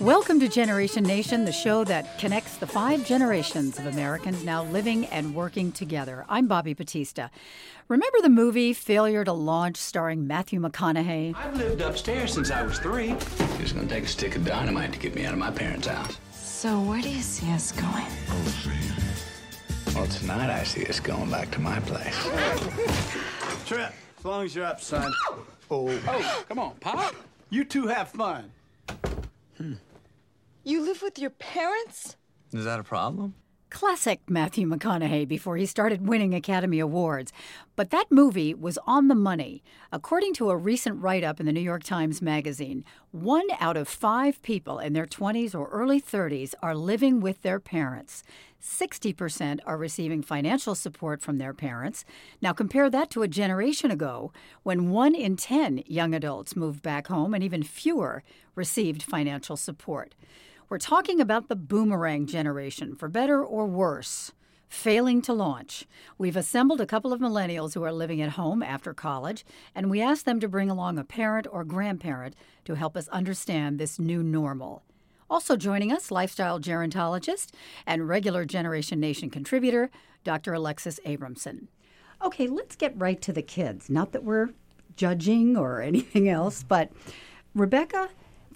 Welcome to Generation Nation, the show that connects the five generations of Americans now living and working together. I'm Bobby Batista. Remember the movie Failure to Launch starring Matthew McConaughey? I've lived upstairs since I was three. It's gonna take a stick of dynamite to get me out of my parents' house. So where do you see us going? Oh, well, tonight I see us going back to my place. Trip, as long as you're up, son. Oh, Oh, come on, Pop. You two have fun. Hmm. You live with your parents? Is that a problem? Classic Matthew McConaughey before he started winning Academy Awards. But that movie was on the money. According to a recent write up in the New York Times Magazine, one out of five people in their 20s or early 30s are living with their parents. 60% are receiving financial support from their parents. Now, compare that to a generation ago when one in 10 young adults moved back home and even fewer received financial support. We're talking about the boomerang generation, for better or worse, failing to launch. We've assembled a couple of millennials who are living at home after college, and we asked them to bring along a parent or grandparent to help us understand this new normal. Also joining us, lifestyle gerontologist and regular Generation Nation contributor, Dr. Alexis Abramson. Okay, let's get right to the kids. Not that we're judging or anything else, but Rebecca,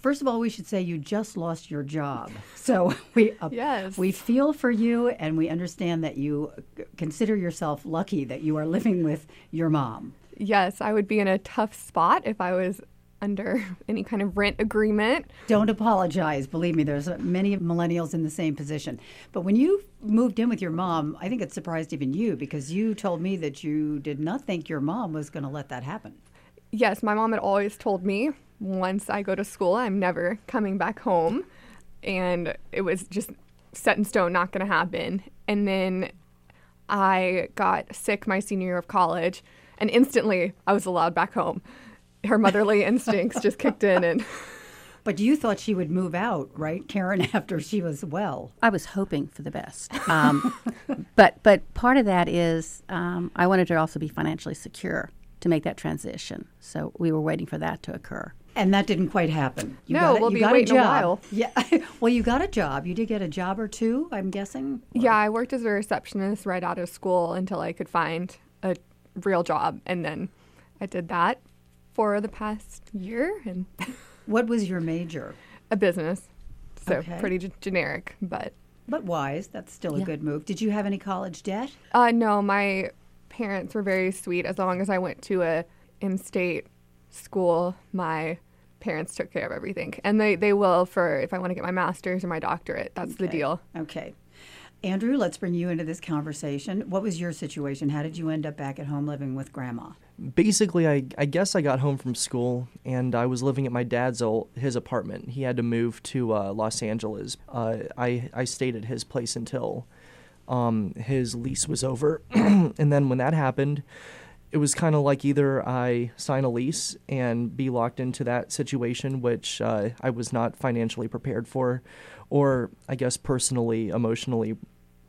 first of all, we should say you just lost your job. So we uh, Yes. we feel for you, and we understand that you consider yourself lucky that you are living with your mom. Yes, I would be in a tough spot if I was under any kind of rent agreement. Don't apologize. Believe me, there's many millennials in the same position. But when you moved in with your mom, I think it surprised even you because you told me that you did not think your mom was going to let that happen. Yes, my mom had always told me once I go to school, I'm never coming back home. And it was just set in stone, not going to happen. And then I got sick my senior year of college, and instantly I was allowed back home. Her motherly instincts just kicked in, and But you thought she would move out, right, Karen, after she was well. I was hoping for the best. Um, but but part of that is um, I wanted to also be financially secure to make that transition. So we were waiting for that to occur. And that didn't quite happen. You No, got a- we'll you be got waiting a job. while. Yeah. well, you got a job. You did get a job or two, I'm guessing. Yeah, I worked as a receptionist right out of school until I could find a real job. And then I did that for the past year and What was your major? a business. So Okay. pretty g- generic. But But wise. That's still a Yeah. good move. Did you have any college debt? uh, no, my parents were very sweet. As long as I went to a in-state school, my parents took care of everything. And they, they will for if I want to get my master's or my doctorate. That's the deal. Okay. Andrew, let's bring you into this conversation. What was your situation? How did you end up back at home living with grandma? basically I, I guess i got home from school and i was living at my dad's old his apartment he had to move to uh, los angeles uh, I, I stayed at his place until um, his lease was over and then when that happened it was kind of like either i sign a lease and be locked into that situation which uh, i was not financially prepared for or i guess personally emotionally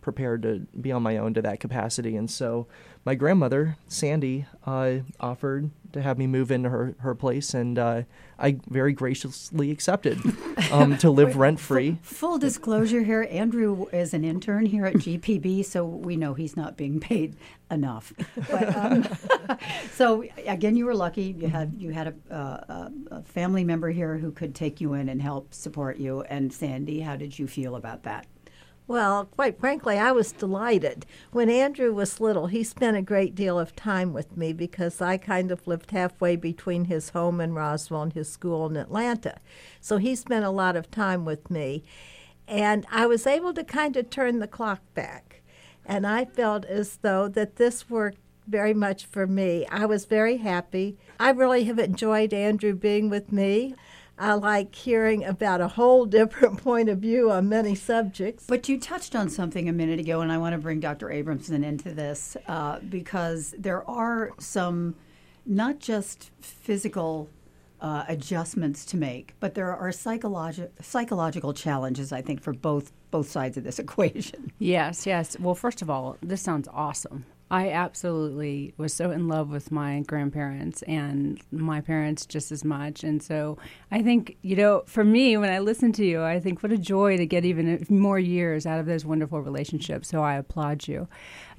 prepared to be on my own to that capacity. And so my grandmother, Sandy, uh, offered to have me move into her, her place, and uh, I very graciously accepted um, to live rent free. Full disclosure here Andrew is an intern here at GPB, so we know he's not being paid enough. But, um, so, again, you were lucky. You had, you had a, uh, a family member here who could take you in and help support you. And Sandy, how did you feel about that? Well, quite frankly, I was delighted. When Andrew was little, he spent a great deal of time with me because I kind of lived halfway between his home in Roswell and his school in Atlanta. So he spent a lot of time with me. And I was able to kind of turn the clock back. And I felt as though that this worked very much for me. I was very happy. I really have enjoyed Andrew being with me. I like hearing about a whole different point of view on many subjects. But you touched on something a minute ago, and I want to bring Dr. Abramson into this uh, because there are some not just physical uh, adjustments to make, but there are psychologi- psychological challenges, I think, for both both sides of this equation. Yes, yes. Well, first of all, this sounds awesome. I absolutely was so in love with my grandparents and my parents just as much. And so I think, you know, for me, when I listen to you, I think what a joy to get even more years out of those wonderful relationships. So I applaud you.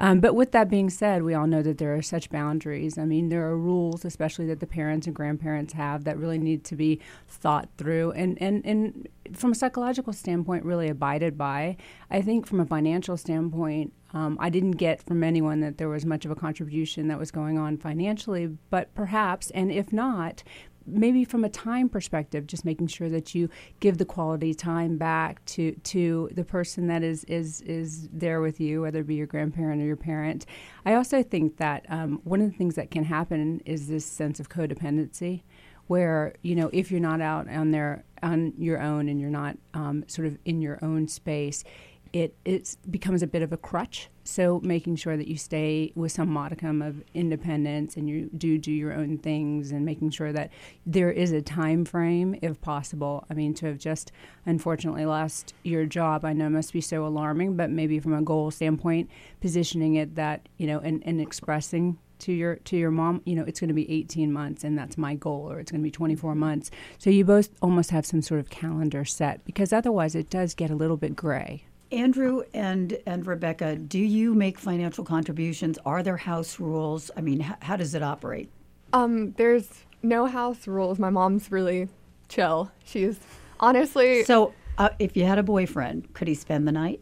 Um, but with that being said, we all know that there are such boundaries. I mean, there are rules, especially that the parents and grandparents have, that really need to be thought through and, and, and from a psychological standpoint, really abided by. I think from a financial standpoint, um, I didn't get from anyone that there was much of a contribution that was going on financially, but perhaps, and if not, maybe from a time perspective, just making sure that you give the quality time back to to the person that is is is there with you, whether it be your grandparent or your parent. I also think that um, one of the things that can happen is this sense of codependency, where you know if you're not out on there on your own and you're not um, sort of in your own space it it becomes a bit of a crutch. So making sure that you stay with some modicum of independence and you do do your own things and making sure that there is a time frame if possible. I mean, to have just unfortunately lost your job, I know must be so alarming, but maybe from a goal standpoint, positioning it that you know and, and expressing to your to your mom you know it's going to be 18 months and that's my goal or it's going to be 24 months so you both almost have some sort of calendar set because otherwise it does get a little bit gray Andrew and and Rebecca, do you make financial contributions? Are there house rules? I mean, h- how does it operate? Um, there's no house rules. My mom's really chill. She's honestly. So, uh, if you had a boyfriend, could he spend the night?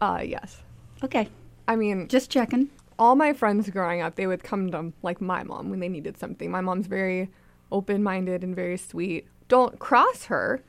Uh, yes. Okay. I mean, just checking. All my friends growing up, they would come to like my mom when they needed something. My mom's very open-minded and very sweet. Don't cross her,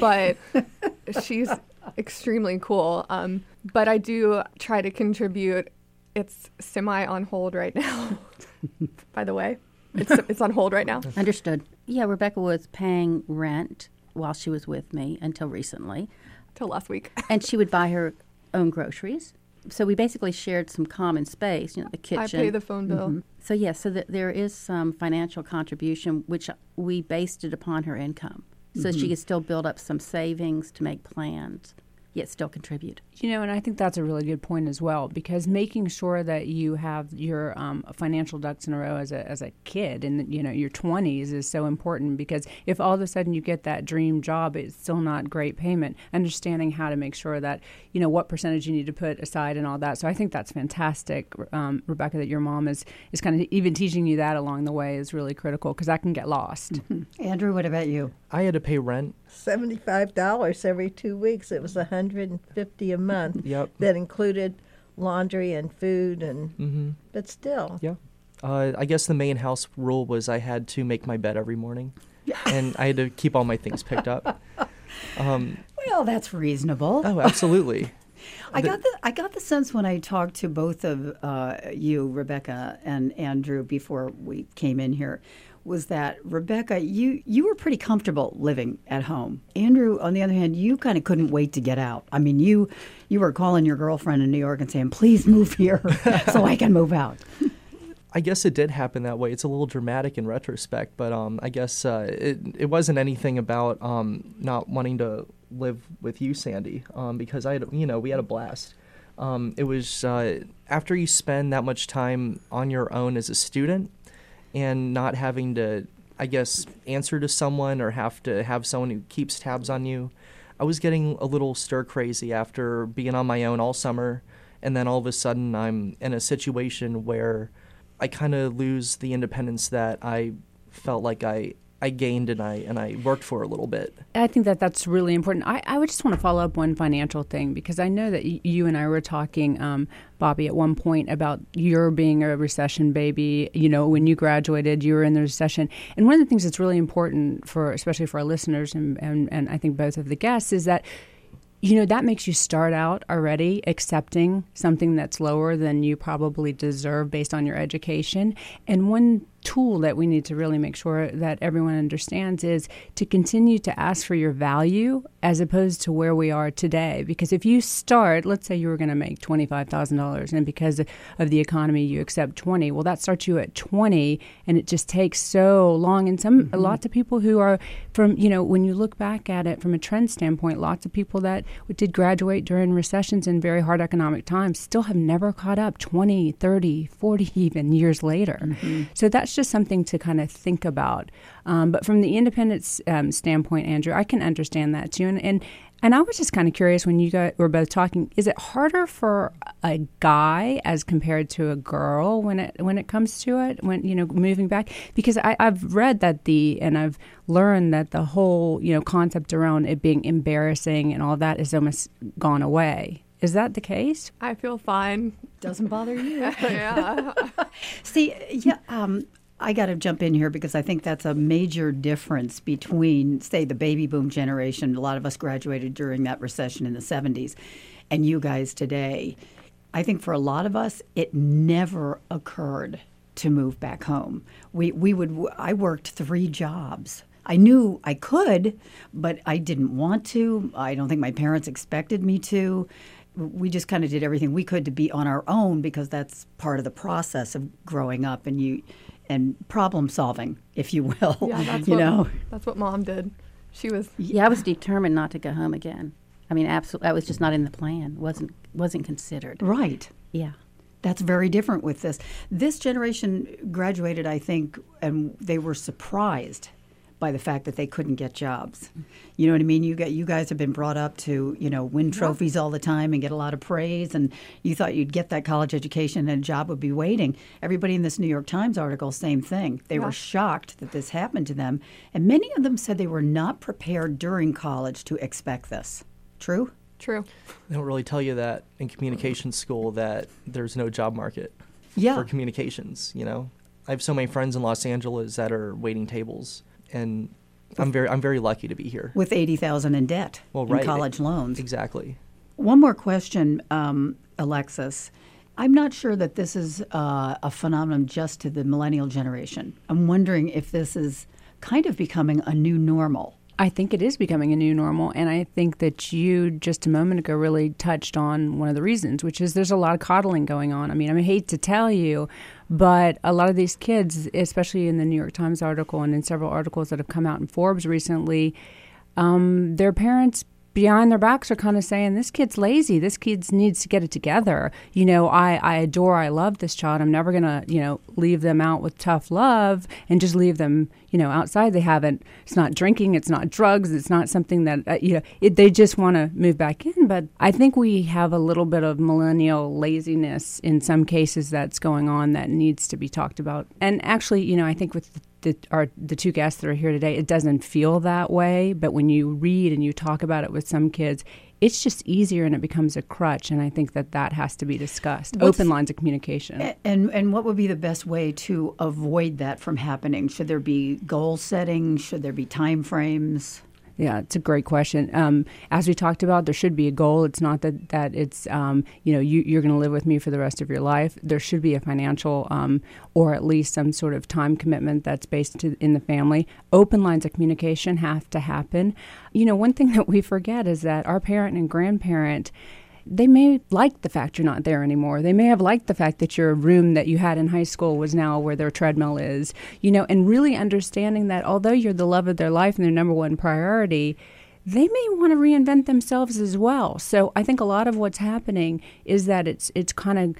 but she's extremely cool. Um, but I do try to contribute. It's semi on hold right now. By the way, it's it's on hold right now. Understood. Yeah, Rebecca was paying rent while she was with me until recently. Till last week. and she would buy her own groceries. So we basically shared some common space, you know, the kitchen. I pay the phone bill. Mm-hmm. So yes, yeah, so that there is some financial contribution, which we based it upon her income, so mm-hmm. she could still build up some savings to make plans yet still contribute. You know, and I think that's a really good point as well because making sure that you have your um, financial ducks in a row as a, as a kid in you know your 20s is so important because if all of a sudden you get that dream job, it's still not great payment. Understanding how to make sure that you know what percentage you need to put aside and all that. So I think that's fantastic, um, Rebecca, that your mom is is kind of even teaching you that along the way is really critical because that can get lost. Mm-hmm. Andrew, what about you? I had to pay rent. Seventy-five dollars every two weeks. It was a hundred and fifty a month. Yep. That included laundry and food and. Mm-hmm. But still. Yeah. Uh, I guess the main house rule was I had to make my bed every morning, and I had to keep all my things picked up. Um, well, that's reasonable. Oh, absolutely. I got the I got the sense when I talked to both of uh, you, Rebecca and Andrew, before we came in here, was that Rebecca, you you were pretty comfortable living at home. Andrew, on the other hand, you kind of couldn't wait to get out. I mean, you you were calling your girlfriend in New York and saying, "Please move here so I can move out." I guess it did happen that way. It's a little dramatic in retrospect, but um, I guess uh, it it wasn't anything about um, not wanting to live with you, Sandy, um, because I had you know we had a blast. Um, it was uh, after you spend that much time on your own as a student and not having to, I guess, answer to someone or have to have someone who keeps tabs on you. I was getting a little stir crazy after being on my own all summer, and then all of a sudden I'm in a situation where I kind of lose the independence that I felt like I I gained and I and I worked for a little bit. I think that that's really important. I, I would just want to follow up one financial thing because I know that y- you and I were talking, um, Bobby, at one point about your being a recession baby. You know, when you graduated, you were in the recession, and one of the things that's really important for, especially for our listeners and and, and I think both of the guests, is that you know that makes you start out already accepting something that's lower than you probably deserve based on your education and one tool that we need to really make sure that everyone understands is to continue to ask for your value as opposed to where we are today. Because if you start, let's say you were going to make $25,000 and because of the economy you accept 20, well that starts you at 20 and it just takes so long and some mm-hmm. lots of people who are from, you know, when you look back at it from a trend standpoint, lots of people that did graduate during recessions and very hard economic times still have never caught up 20, 30, 40 even years later. Mm-hmm. So that's just something to kind of think about. Um, but from the independent um, standpoint, Andrew, I can understand that too. And, and and I was just kind of curious when you guys were both talking. Is it harder for a guy as compared to a girl when it when it comes to it? When you know moving back, because I, I've read that the and I've learned that the whole you know concept around it being embarrassing and all that is almost gone away. Is that the case? I feel fine. Doesn't bother you? yeah. See, yeah, um, I got to jump in here because I think that's a major difference between, say, the baby boom generation. A lot of us graduated during that recession in the 70s, and you guys today. I think for a lot of us, it never occurred to move back home. We, we would, I worked three jobs. I knew I could, but I didn't want to. I don't think my parents expected me to. We just kind of did everything we could to be on our own because that's part of the process of growing up. And you, and problem solving, if you will. Yeah, that's you what, know. That's what mom did. She was. Yeah, I was determined not to go home again. I mean, absolutely, that was just not in the plan. wasn't wasn't considered. Right. Yeah. That's very different with this. This generation graduated, I think, and they were surprised by the fact that they couldn't get jobs. You know what I mean? You got you guys have been brought up to you know win trophies all the time and get a lot of praise, and you thought you'd get that college education and a job would be waiting. Everybody in this New York Times article, same thing. They yeah. were shocked that this happened to them, and many of them said they were not prepared during college to expect this. True. True. They don't really tell you that in communication school that there's no job market yeah. for communications. You know, I have so many friends in Los Angeles that are waiting tables and I'm very I'm very lucky to be here with eighty thousand in debt well, right. in college loans. Exactly. One more question, um, Alexis. I'm not sure that this is uh, a phenomenon just to the millennial generation. I'm wondering if this is kind of becoming a new normal. I think it is becoming a new normal. And I think that you just a moment ago really touched on one of the reasons, which is there's a lot of coddling going on. I mean, I hate to tell you, but a lot of these kids, especially in the New York Times article and in several articles that have come out in Forbes recently, um, their parents behind their backs are kind of saying this kid's lazy. This kid needs to get it together. You know i i adore i love this child. I'm never gonna you know leave them out with tough love and just leave them you know outside. They haven't it's not drinking it's not drugs it's not something that uh, you know it, they just want to move back in. But i think we have a little bit of millennial laziness in some cases that's going on that needs to be talked about. And actually you know i think with the the our the two guests that are here today, it doesn't feel that way. But when you read and you talk about it with some kids, it's just easier and it becomes a crutch. And I think that that has to be discussed. What's, Open lines of communication. And and what would be the best way to avoid that from happening? Should there be goal setting? Should there be time frames? Yeah, it's a great question. Um, as we talked about, there should be a goal. It's not that that it's um, you know you, you're going to live with me for the rest of your life. There should be a financial um, or at least some sort of time commitment that's based to, in the family. Open lines of communication have to happen. You know, one thing that we forget is that our parent and grandparent they may like the fact you're not there anymore. They may have liked the fact that your room that you had in high school was now where their treadmill is, you know, and really understanding that although you're the love of their life and their number one priority, they may want to reinvent themselves as well. So I think a lot of what's happening is that it's it's kind of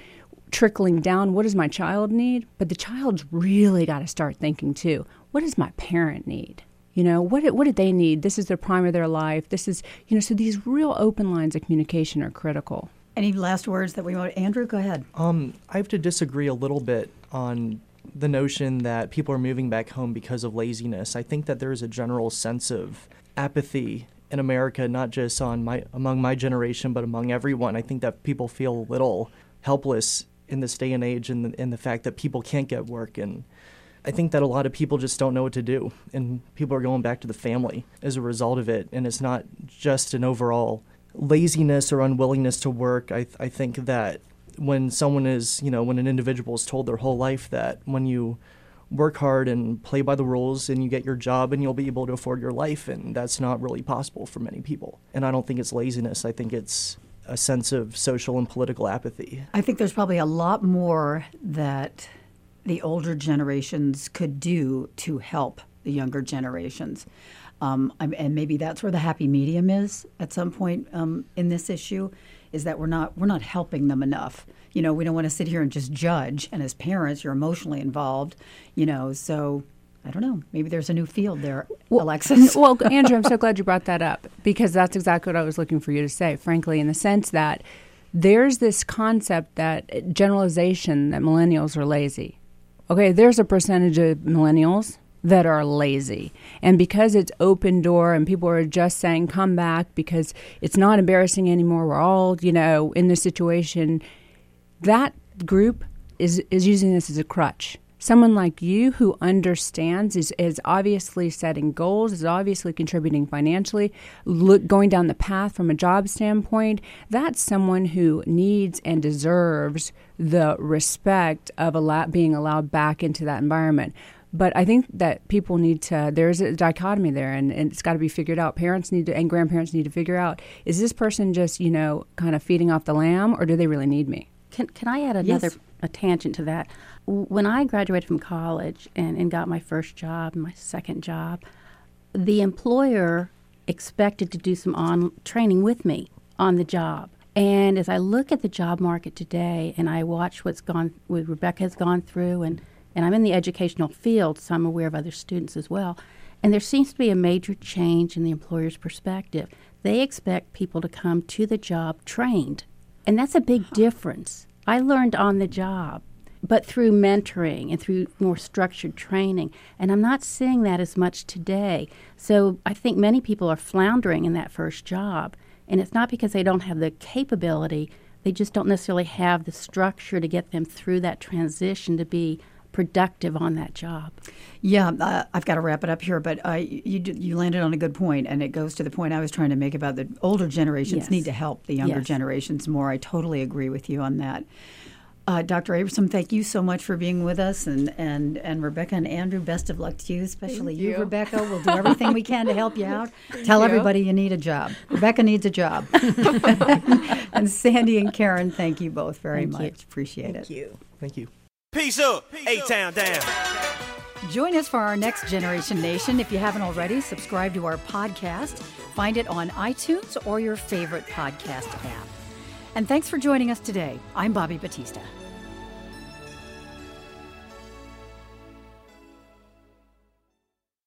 trickling down what does my child need but the child's really got to start thinking too what does my parent need you know, what what did they need? This is the prime of their life. This is, you know, so these real open lines of communication are critical. Any last words that we want? Andrew, go ahead. Um, I have to disagree a little bit on the notion that people are moving back home because of laziness. I think that there is a general sense of apathy in America, not just on my among my generation, but among everyone. I think that people feel a little helpless in this day and age, and the, in the fact that people can't get work and I think that a lot of people just don't know what to do, and people are going back to the family as a result of it. And it's not just an overall laziness or unwillingness to work. I, th- I think that when someone is, you know, when an individual is told their whole life that when you work hard and play by the rules and you get your job and you'll be able to afford your life and that's not really possible for many people and i don't think it's laziness i think it's a sense of social and political apathy I think there's probably a lot more that the older generations could do to help the younger generations. Um, and maybe that's where the happy medium is at some point um, in this issue, is that we're not we're not helping them enough. You know, we don't want to sit here and just judge. And as parents, you're emotionally involved. You know, so I don't know. Maybe there's a new field there, Alexis. well, Andrew, I'm so glad you brought that up because that's exactly what I was looking for you to say, frankly, in the sense that there's this concept that generalization that millennials are lazy. Okay, there's a percentage of millennials that are lazy. And because it's open door and people are just saying come back because it's not embarrassing anymore, we're all, you know, in this situation, that group is is using this as a crutch. Someone like you who understands is, is obviously setting goals, is obviously contributing financially, look, going down the path from a job standpoint. That's someone who needs and deserves the respect of allow, being allowed back into that environment. But I think that people need to, there's a dichotomy there and, and it's got to be figured out. Parents need to, and grandparents need to figure out is this person just, you know, kind of feeding off the lamb or do they really need me? Can, can I add another Yes. A tangent to that? When I graduated from college and, and got my first job, my second job, the employer expected to do some on training with me on the job. And as I look at the job market today and I watch what's gone what Rebecca has gone through and, and I'm in the educational field, so I'm aware of other students as well. And there seems to be a major change in the employer's perspective. They expect people to come to the job trained. And that's a big difference. I learned on the job, but through mentoring and through more structured training. And I'm not seeing that as much today. So I think many people are floundering in that first job. And it's not because they don't have the capability, they just don't necessarily have the structure to get them through that transition to be productive on that job. Yeah, uh, I've got to wrap it up here, but uh, you you landed on a good point, and it goes to the point I was trying to make about the older generations Yes. need to help the younger Yes. generations more. I totally agree with you on that. Uh, Dr. Abramson, thank you so much for being with us, and, and, and Rebecca and Andrew, best of luck to you, especially you, you. Rebecca. We'll do everything we can to help you out. Tell you. everybody you need a job. Rebecca needs a job. and Sandy and Karen, thank you both very Thank you. much. Appreciate it. Thank you. thank you Peace up. A Town down. Join us for our next Generation Nation. If you haven't already, subscribe to our podcast. Find it on iTunes or your favorite podcast app. And thanks for joining us today. I'm Bobby Batista.